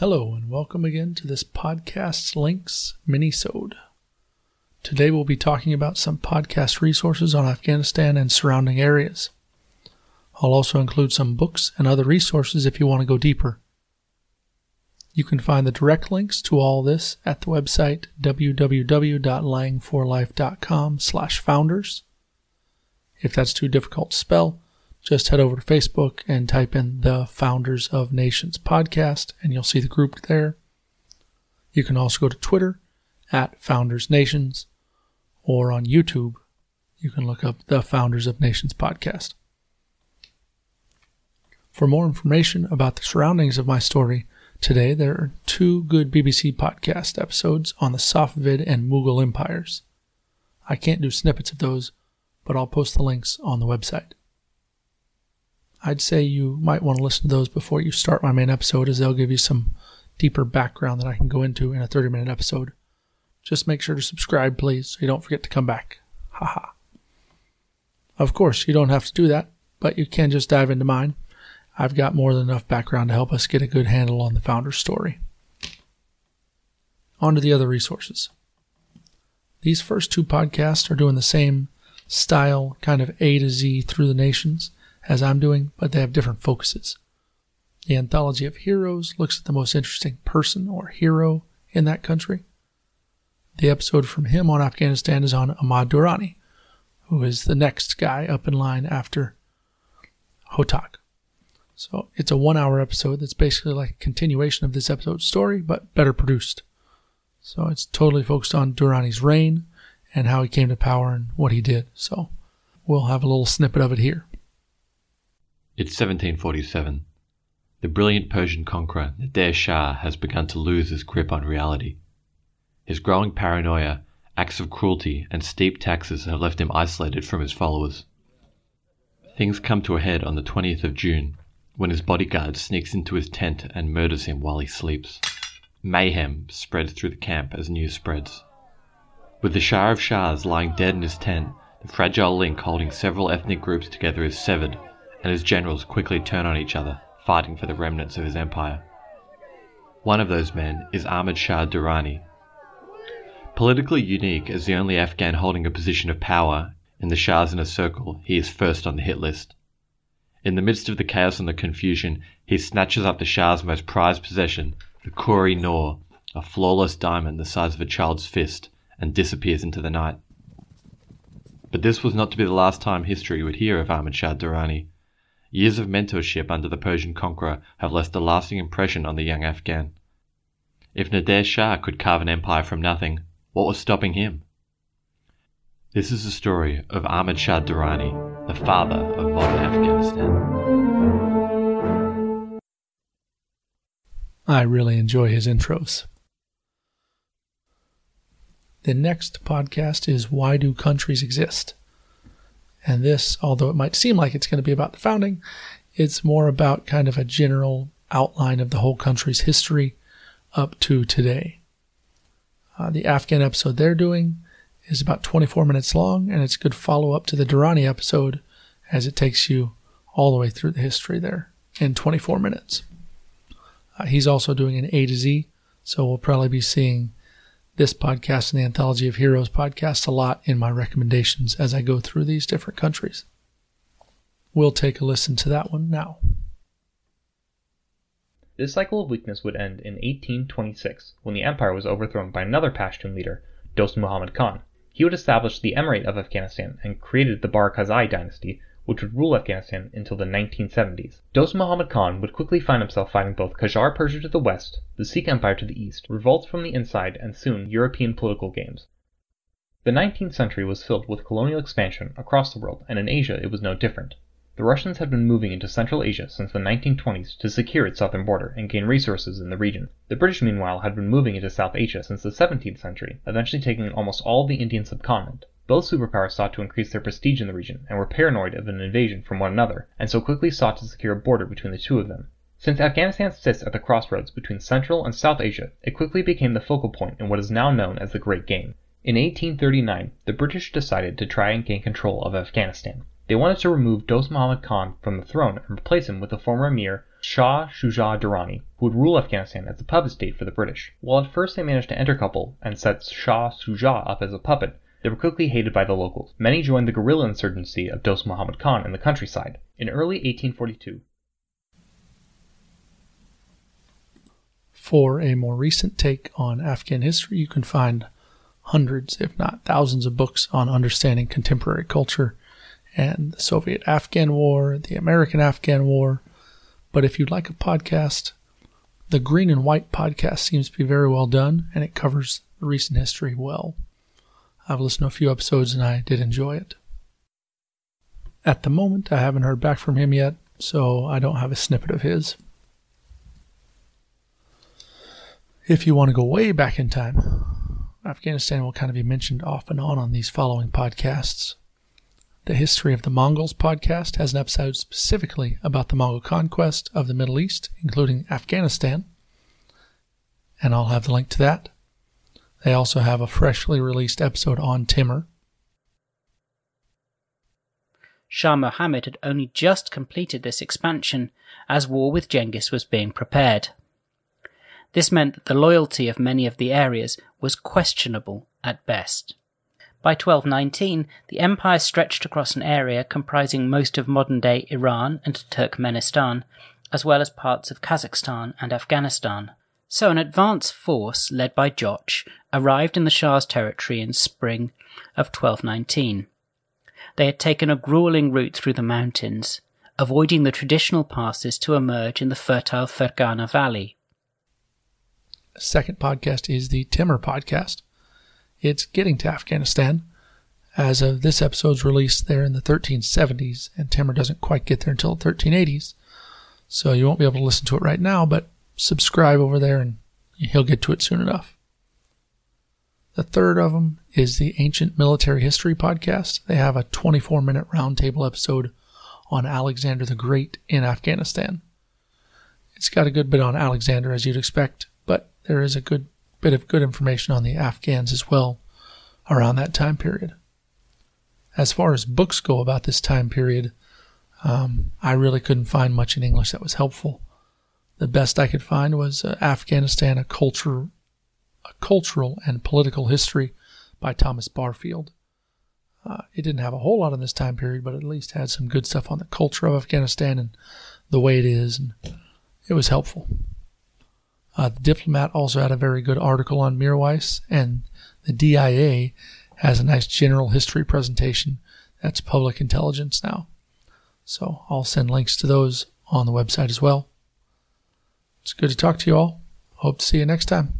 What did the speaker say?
Hello, and welcome again to this Podcast Links minisode. Today we'll be talking about some podcast resources on Afghanistan and surrounding areas. I'll also include some books and other resources if you want to go deeper. You can find the direct links to all this at the website www.lang4life.com slash founders. If that's too difficult to spell, just head over to Facebook and type in the Founders of Nations podcast, and you'll see the group there. You can also go to Twitter at Founders Nations, or on YouTube, you can look up the Founders of Nations podcast. For more information about the surroundings of my story, today there are two good BBC podcast episodes on the Safavid and Mughal empires. I can't do snippets of those, but I'll post the links on the website. I'd say you might want to listen to those before you start my main episode, as they'll give you some deeper background that I can go into in a 30 minute episode. Just make sure to subscribe, please, so you don't forget to come back. Haha. Of course, you don't have to do that, but you can just dive into mine. I've got more than enough background to help us get a good handle on the founder's story. On to the other resources. These first two podcasts are doing the same style, kind of A to Z through the nations as I'm doing, but they have different focuses. The Anthology of Heroes looks at the most interesting person or hero in that country. The episode from him on Afghanistan is on Ahmad Durrani, who is the next guy up in line after Hotak. So it's a one hour episode that's basically like a continuation of this episode's story, but better produced. So it's totally focused on Durrani's reign and how he came to power and what he did. So we'll have a little snippet of it here. It's 1747. The brilliant Persian conqueror Nader Shah has begun to lose his grip on reality. His growing paranoia, acts of cruelty, and steep taxes have left him isolated from his followers. Things come to a head on the 20th of June when his bodyguard sneaks into his tent and murders him while he sleeps. Mayhem spreads through the camp as news spreads. With the Shah of Shahs lying dead in his tent, the fragile link holding several ethnic groups together is severed and his generals quickly turn on each other, fighting for the remnants of his empire. One of those men is Ahmad Shah Durrani. Politically unique as the only Afghan holding a position of power in the Shah's inner circle, he is first on the hit list. In the midst of the chaos and the confusion, he snatches up the Shah's most prized possession, the Koh-i Noor, a flawless diamond the size of a child's fist, and disappears into the night. But this was not to be the last time history would hear of Ahmad Shah Durrani. Years of mentorship under the Persian conqueror have left a lasting impression on the young Afghan. If Nader Shah could carve an empire from nothing, what was stopping him? This is the story of Ahmad Shah Durrani, the father of modern Afghanistan. I really enjoy his intros. The next podcast is Why Do Countries Exist? And this, although it might seem like it's going to be about the founding, it's more about kind of a general outline of the whole country's history up to today. Uh, the Afghan episode they're doing is about 24 minutes long, and it's a good follow up to the Durrani episode as it takes you all the way through the history there in 24 minutes. Uh, he's also doing an A to Z, so we'll probably be seeing this podcast and the Anthology of Heroes podcast a lot in my recommendations as I go through these different countries. We'll take a listen to that one now. This cycle of weakness would end in 1826 when the empire was overthrown by another Pashtun leader, Dost Muhammad Khan. He would establish the Emirate of Afghanistan and created the Barakzai dynasty, which would rule Afghanistan until the 1970s. Dost Muhammad Khan would quickly find himself fighting both Qajar Persia to the west, the Sikh Empire to the east, revolts from the inside, and soon European political games. The 19th century was filled with colonial expansion across the world, and in Asia it was no different. The Russians had been moving into Central Asia since the 1920s to secure its southern border and gain resources in the region. The British, meanwhile, had been moving into South Asia since the 17th century, eventually taking almost all the Indian subcontinent. Both superpowers sought to increase their prestige in the region and were paranoid of an invasion from one another, and so quickly sought to secure a border between the two of them. Since Afghanistan sits at the crossroads between Central and South Asia, it quickly became the focal point in what is now known as the Great Game. In 1839, the British decided to try and gain control of Afghanistan. They wanted to remove Dost Muhammad Khan from the throne and replace him with the former emir Shah Shuja Durrani, who would rule Afghanistan as a puppet state for the British. While at first they managed to intercouple and set Shah Shuja up as a puppet, they were quickly hated by the locals. Many joined the guerrilla insurgency of Dost Muhammad Khan in the countryside. In early 1842, For a more recent take on Afghan history, you can find hundreds, if not thousands, of books on understanding contemporary culture and the Soviet Afghan War, the American Afghan War. But if you'd like a podcast, the Green and White podcast seems to be very well done and it covers the recent history well. I've listened to a few episodes and I did enjoy it. At the moment, I haven't heard back from him yet, so I don't have a snippet of his. If you want to go way back in time, Afghanistan will kind of be mentioned off and on on these following podcasts. The History of the Mongols podcast has an episode specifically about the Mongol conquest of the Middle East, including Afghanistan, and I'll have the link to that. They also have a freshly released episode on Timur. Shah Mohammed had only just completed this expansion as war with Genghis was being prepared. This meant that the loyalty of many of the areas was questionable at best. By 1219, the empire stretched across an area comprising most of modern day Iran and Turkmenistan, as well as parts of Kazakhstan and Afghanistan. So an advance force led by Jochi arrived in the Shah's territory in spring of 1219. They had taken a grueling route through the mountains, avoiding the traditional passes to emerge in the fertile Fergana Valley, second podcast is the Timur podcast. It's getting to Afghanistan. As of this episode's release, they're in the 1370s, and Timur doesn't quite get there until the 1380s. So you won't be able to listen to it right now, but subscribe over there and he'll get to it soon enough. The third of them is the Ancient Military History podcast. They have a 24 minute roundtable episode on Alexander the Great in Afghanistan. It's got a good bit on Alexander, as you'd expect, but there is a good bit of good information on the Afghans as well around that time period. As far as books go about this time period, um, I really couldn't find much in English that was helpful. The best I could find was uh, Afghanistan: a culture, a cultural and political history by Thomas Barfield. Uh, it didn't have a whole lot in this time period, but at least had some good stuff on the culture of Afghanistan and the way it is, and it was helpful. Uh, the Diplomat also had a very good article on Mirwais, and the DIA has a nice general history presentation that's public intelligence now. So I'll send links to those on the website as well. It's good to talk to you all. Hope to see you next time.